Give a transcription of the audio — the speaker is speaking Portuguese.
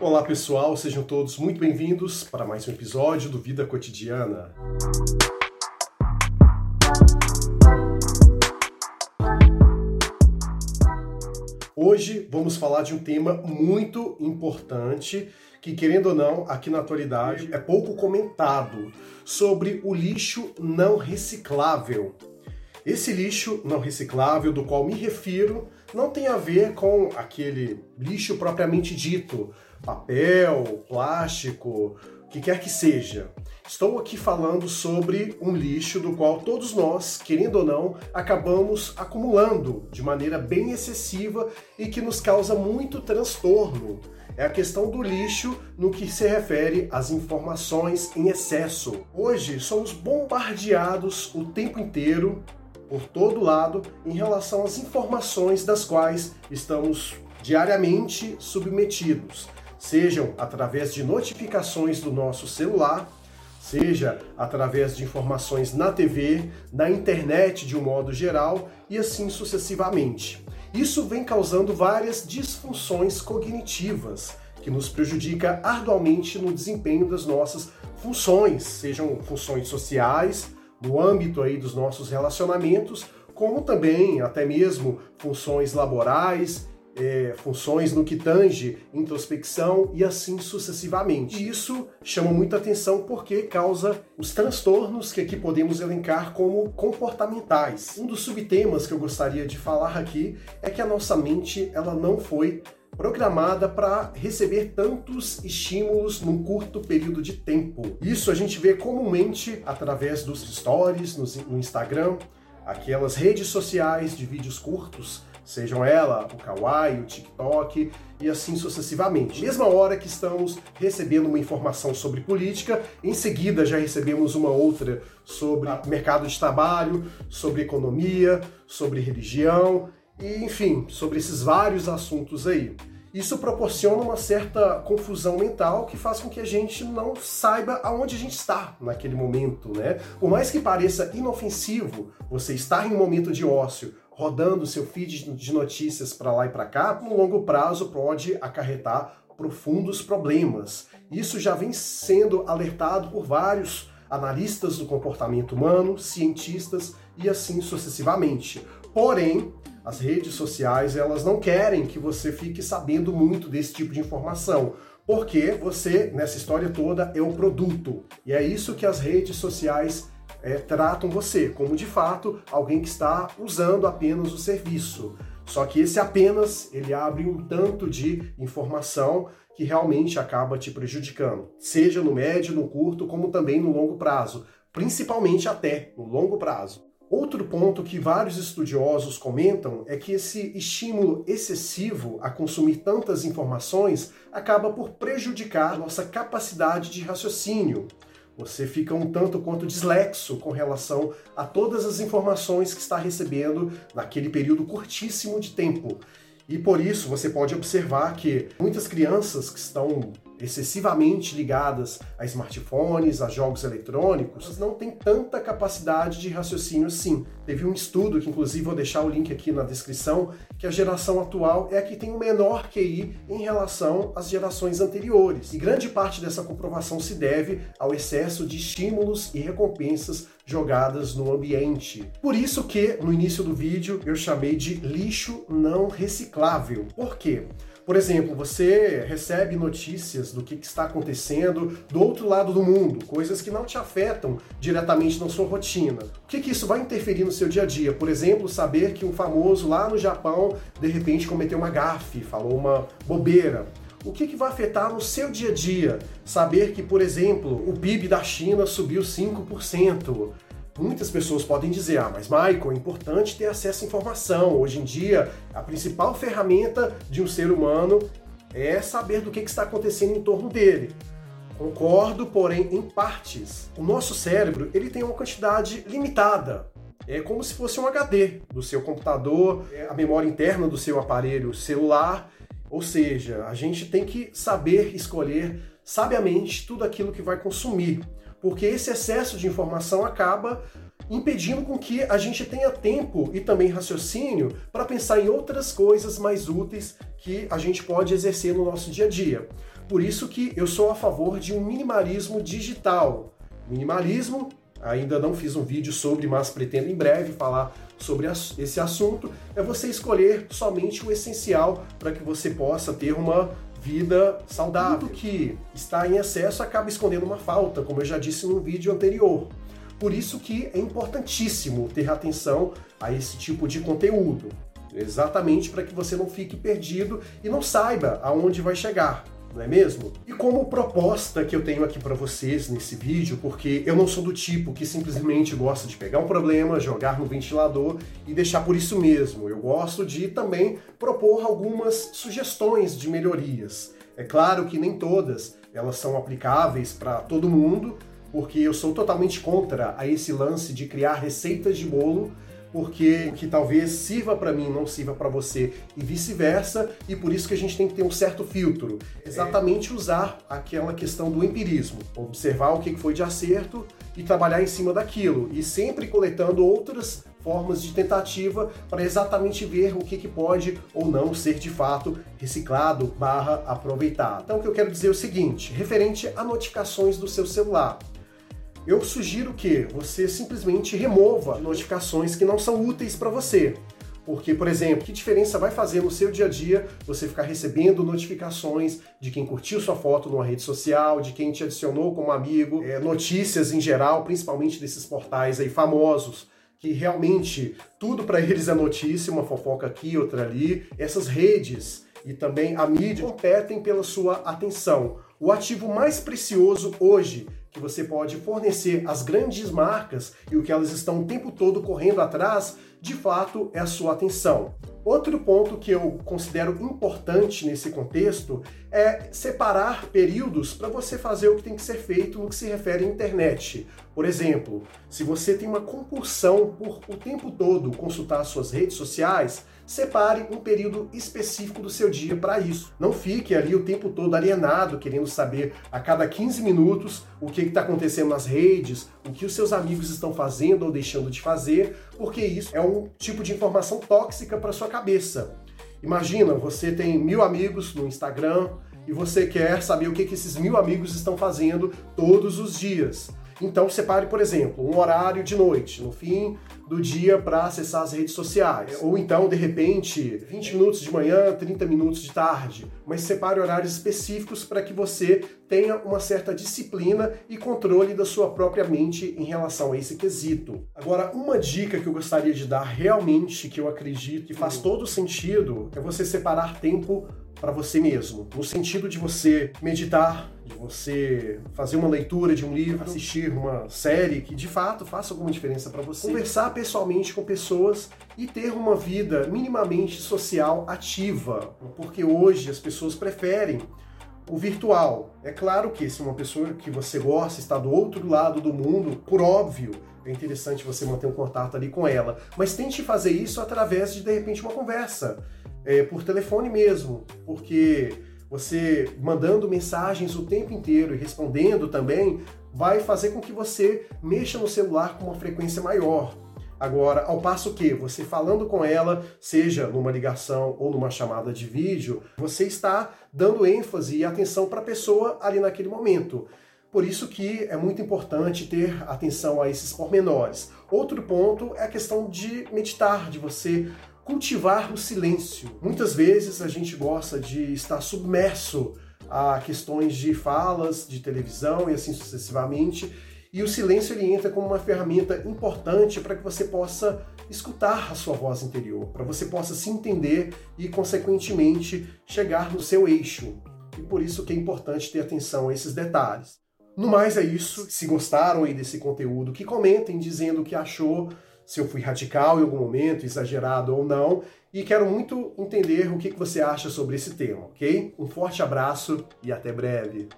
Olá pessoal, sejam todos muito bem-vindos para mais um episódio do Vida Cotidiana. Hoje vamos falar de um tema muito importante que, querendo ou não, aqui na atualidade é pouco comentado sobre o lixo não reciclável. Esse lixo não reciclável do qual me refiro não tem a ver com aquele lixo propriamente dito, papel, plástico, o que quer que seja. Estou aqui falando sobre um lixo do qual todos nós, querendo ou não, acabamos acumulando de maneira bem excessiva e que nos causa muito transtorno. É a questão do lixo no que se refere às informações em excesso. Hoje somos bombardeados o tempo inteiro por todo lado em relação às informações das quais estamos diariamente submetidos, sejam através de notificações do nosso celular, seja através de informações na TV, na internet de um modo geral e assim sucessivamente. Isso vem causando várias disfunções cognitivas que nos prejudica arduamente no desempenho das nossas funções, sejam funções sociais, no âmbito aí dos nossos relacionamentos, como também até mesmo funções laborais, é, funções no que tange introspecção e assim sucessivamente. Isso chama muita atenção porque causa os transtornos que aqui podemos elencar como comportamentais. Um dos subtemas que eu gostaria de falar aqui é que a nossa mente ela não foi programada para receber tantos estímulos num curto período de tempo. Isso a gente vê comumente através dos stories no Instagram, aquelas redes sociais de vídeos curtos, sejam ela o Kawaii, o TikTok e assim sucessivamente. Mesma hora que estamos recebendo uma informação sobre política, em seguida já recebemos uma outra sobre mercado de trabalho, sobre economia, sobre religião e enfim, sobre esses vários assuntos aí. Isso proporciona uma certa confusão mental que faz com que a gente não saiba aonde a gente está naquele momento, né? Por mais que pareça inofensivo você estar em um momento de ócio, rodando seu feed de notícias para lá e para cá, no longo prazo pode acarretar profundos problemas. Isso já vem sendo alertado por vários analistas do comportamento humano, cientistas e assim sucessivamente. Porém, as redes sociais, elas não querem que você fique sabendo muito desse tipo de informação, porque você, nessa história toda, é o produto. E é isso que as redes sociais é, tratam você, como de fato alguém que está usando apenas o serviço. Só que esse apenas, ele abre um tanto de informação que realmente acaba te prejudicando, seja no médio, no curto, como também no longo prazo, principalmente até no longo prazo. Outro ponto que vários estudiosos comentam é que esse estímulo excessivo a consumir tantas informações acaba por prejudicar nossa capacidade de raciocínio. Você fica um tanto quanto dislexo com relação a todas as informações que está recebendo naquele período curtíssimo de tempo. E por isso você pode observar que muitas crianças que estão excessivamente ligadas a smartphones, a jogos eletrônicos, não têm tanta capacidade de raciocínio assim. Teve um estudo, que inclusive vou deixar o link aqui na descrição, que a geração atual é a que tem o menor QI em relação às gerações anteriores. E grande parte dessa comprovação se deve ao excesso de estímulos e recompensas jogadas no ambiente. Por isso que no início do vídeo eu chamei de lixo não reciclável. Por quê? Por exemplo, você recebe notícias do que, está acontecendo do outro lado do mundo, coisas que não te afetam diretamente na sua rotina. O que, isso vai interferir no seu dia a dia? Por exemplo, saber que um famoso lá no Japão de repente cometeu uma gafe, falou uma bobeira o que, que, vai afetar no seu dia a dia? Saber que, por exemplo, o PIB da China subiu 5%. Muitas pessoas podem dizer, ah, mas Michael, é importante ter acesso à informação. Hoje em dia, a principal ferramenta de um ser humano é saber do que, está acontecendo em torno dele. Concordo, porém, em partes. O nosso cérebro ele tem uma quantidade limitada. É como se fosse um HD do seu computador, é a memória interna do seu aparelho celular. Ou seja, a gente tem que saber escolher sabiamente tudo aquilo que vai consumir porque esse excesso de informação acaba impedindo com que a gente tenha tempo e também raciocínio para pensar em outras coisas mais úteis que a gente pode exercer no nosso dia a dia. Por isso que eu sou a favor de um minimalismo digital. Minimalismo, ainda não fiz um vídeo sobre, mas pretendo em breve falar sobre esse assunto, é você escolher somente o essencial para que você possa ter uma vida saudável. Tudo que está em excesso acaba escondendo uma falta, como eu já disse no vídeo anterior. Por isso que é importantíssimo ter atenção a esse tipo de conteúdo, exatamente para que você não fique perdido e não saiba aonde vai chegar não é mesmo? E como proposta que eu tenho aqui para vocês nesse vídeo, porque eu não sou do tipo que simplesmente gosta de pegar um problema, jogar no ventilador e deixar por isso mesmo. Eu gosto de também propor algumas sugestões de melhorias. É claro que nem todas elas são aplicáveis para todo mundo, porque eu sou totalmente contra a esse lance de criar receitas de bolo porque o que talvez sirva para mim não sirva para você e vice-versa, e por isso que a gente tem que ter um certo filtro. Exatamente usar aquela questão do empirismo, observar o que foi de acerto e trabalhar em cima daquilo, e sempre coletando outras formas de tentativa para exatamente ver o que, que pode ou não ser de fato reciclado barra aproveitado. Então o que eu quero dizer é o seguinte, referente a notificações do seu celular eu sugiro que você simplesmente remova notificações que não são úteis para você. Porque, por exemplo, que diferença vai fazer no seu dia a dia você ficar recebendo notificações de quem curtiu sua foto numa rede social, de quem te adicionou como amigo, é, notícias em geral, principalmente desses portais aí famosos, que realmente tudo para eles é notícia, uma fofoca aqui, outra ali. Essas redes e também a mídia competem pela sua atenção. O ativo mais precioso hoje que você pode fornecer às grandes marcas e o que elas estão o tempo todo correndo atrás, de fato, é a sua atenção. Outro ponto que eu considero importante nesse contexto é separar períodos para você fazer o que tem que ser feito no que se refere à internet. Por exemplo, se você tem uma compulsão por o tempo todo consultar suas redes sociais, separe um período específico do seu dia para isso. Não fique ali o tempo todo alienado, querendo saber a cada 15 minutos o que está acontecendo nas redes, o que os seus amigos estão fazendo ou deixando de fazer, porque isso é um tipo de informação tóxica para sua cabeça. Imagina, você tem mil amigos no Instagram e você quer saber o que, que esses mil amigos estão fazendo todos os dias. Então separe, por exemplo, um horário de noite, no fim do dia para acessar as redes sociais. Ou então, de repente, 20 minutos de manhã, 30 minutos de tarde. Mas separe horários específicos para que você tenha uma certa disciplina e controle da sua própria mente em relação a esse quesito. Agora, uma dica que eu gostaria de dar realmente, que eu acredito que faz todo sentido, é você separar tempo para você mesmo, no sentido de você meditar, de você fazer uma leitura de um livro, assistir uma série que de fato faça alguma diferença para você, conversar pessoalmente com pessoas e ter uma vida minimamente social ativa, porque hoje as pessoas preferem o virtual. É claro que se uma pessoa que você gosta está do outro lado do mundo, por óbvio, é interessante você manter um contato ali com ela, mas tente fazer isso através de de repente uma conversa é, por telefone mesmo, porque você mandando mensagens o tempo inteiro e respondendo também vai fazer com que você mexa no celular com uma frequência maior. Agora, ao passo que você falando com ela, seja numa ligação ou numa chamada de vídeo, você está dando ênfase e atenção para a pessoa ali naquele momento. Por isso que é muito importante ter atenção a esses pormenores. Outro ponto é a questão de meditar, de você cultivar o silêncio. Muitas vezes a gente gosta de estar submerso a questões de falas, de televisão e assim sucessivamente, e o silêncio ele entra como uma ferramenta importante para que você possa escutar a sua voz interior, para você possa se entender e consequentemente chegar no seu eixo. E por isso que é importante ter atenção a esses detalhes. No mais é isso. Se gostaram aí desse conteúdo, que comentem dizendo o que achou se eu fui radical em algum momento, exagerado ou não, e quero muito entender o que você acha sobre esse tema, ok? Um forte abraço e até breve!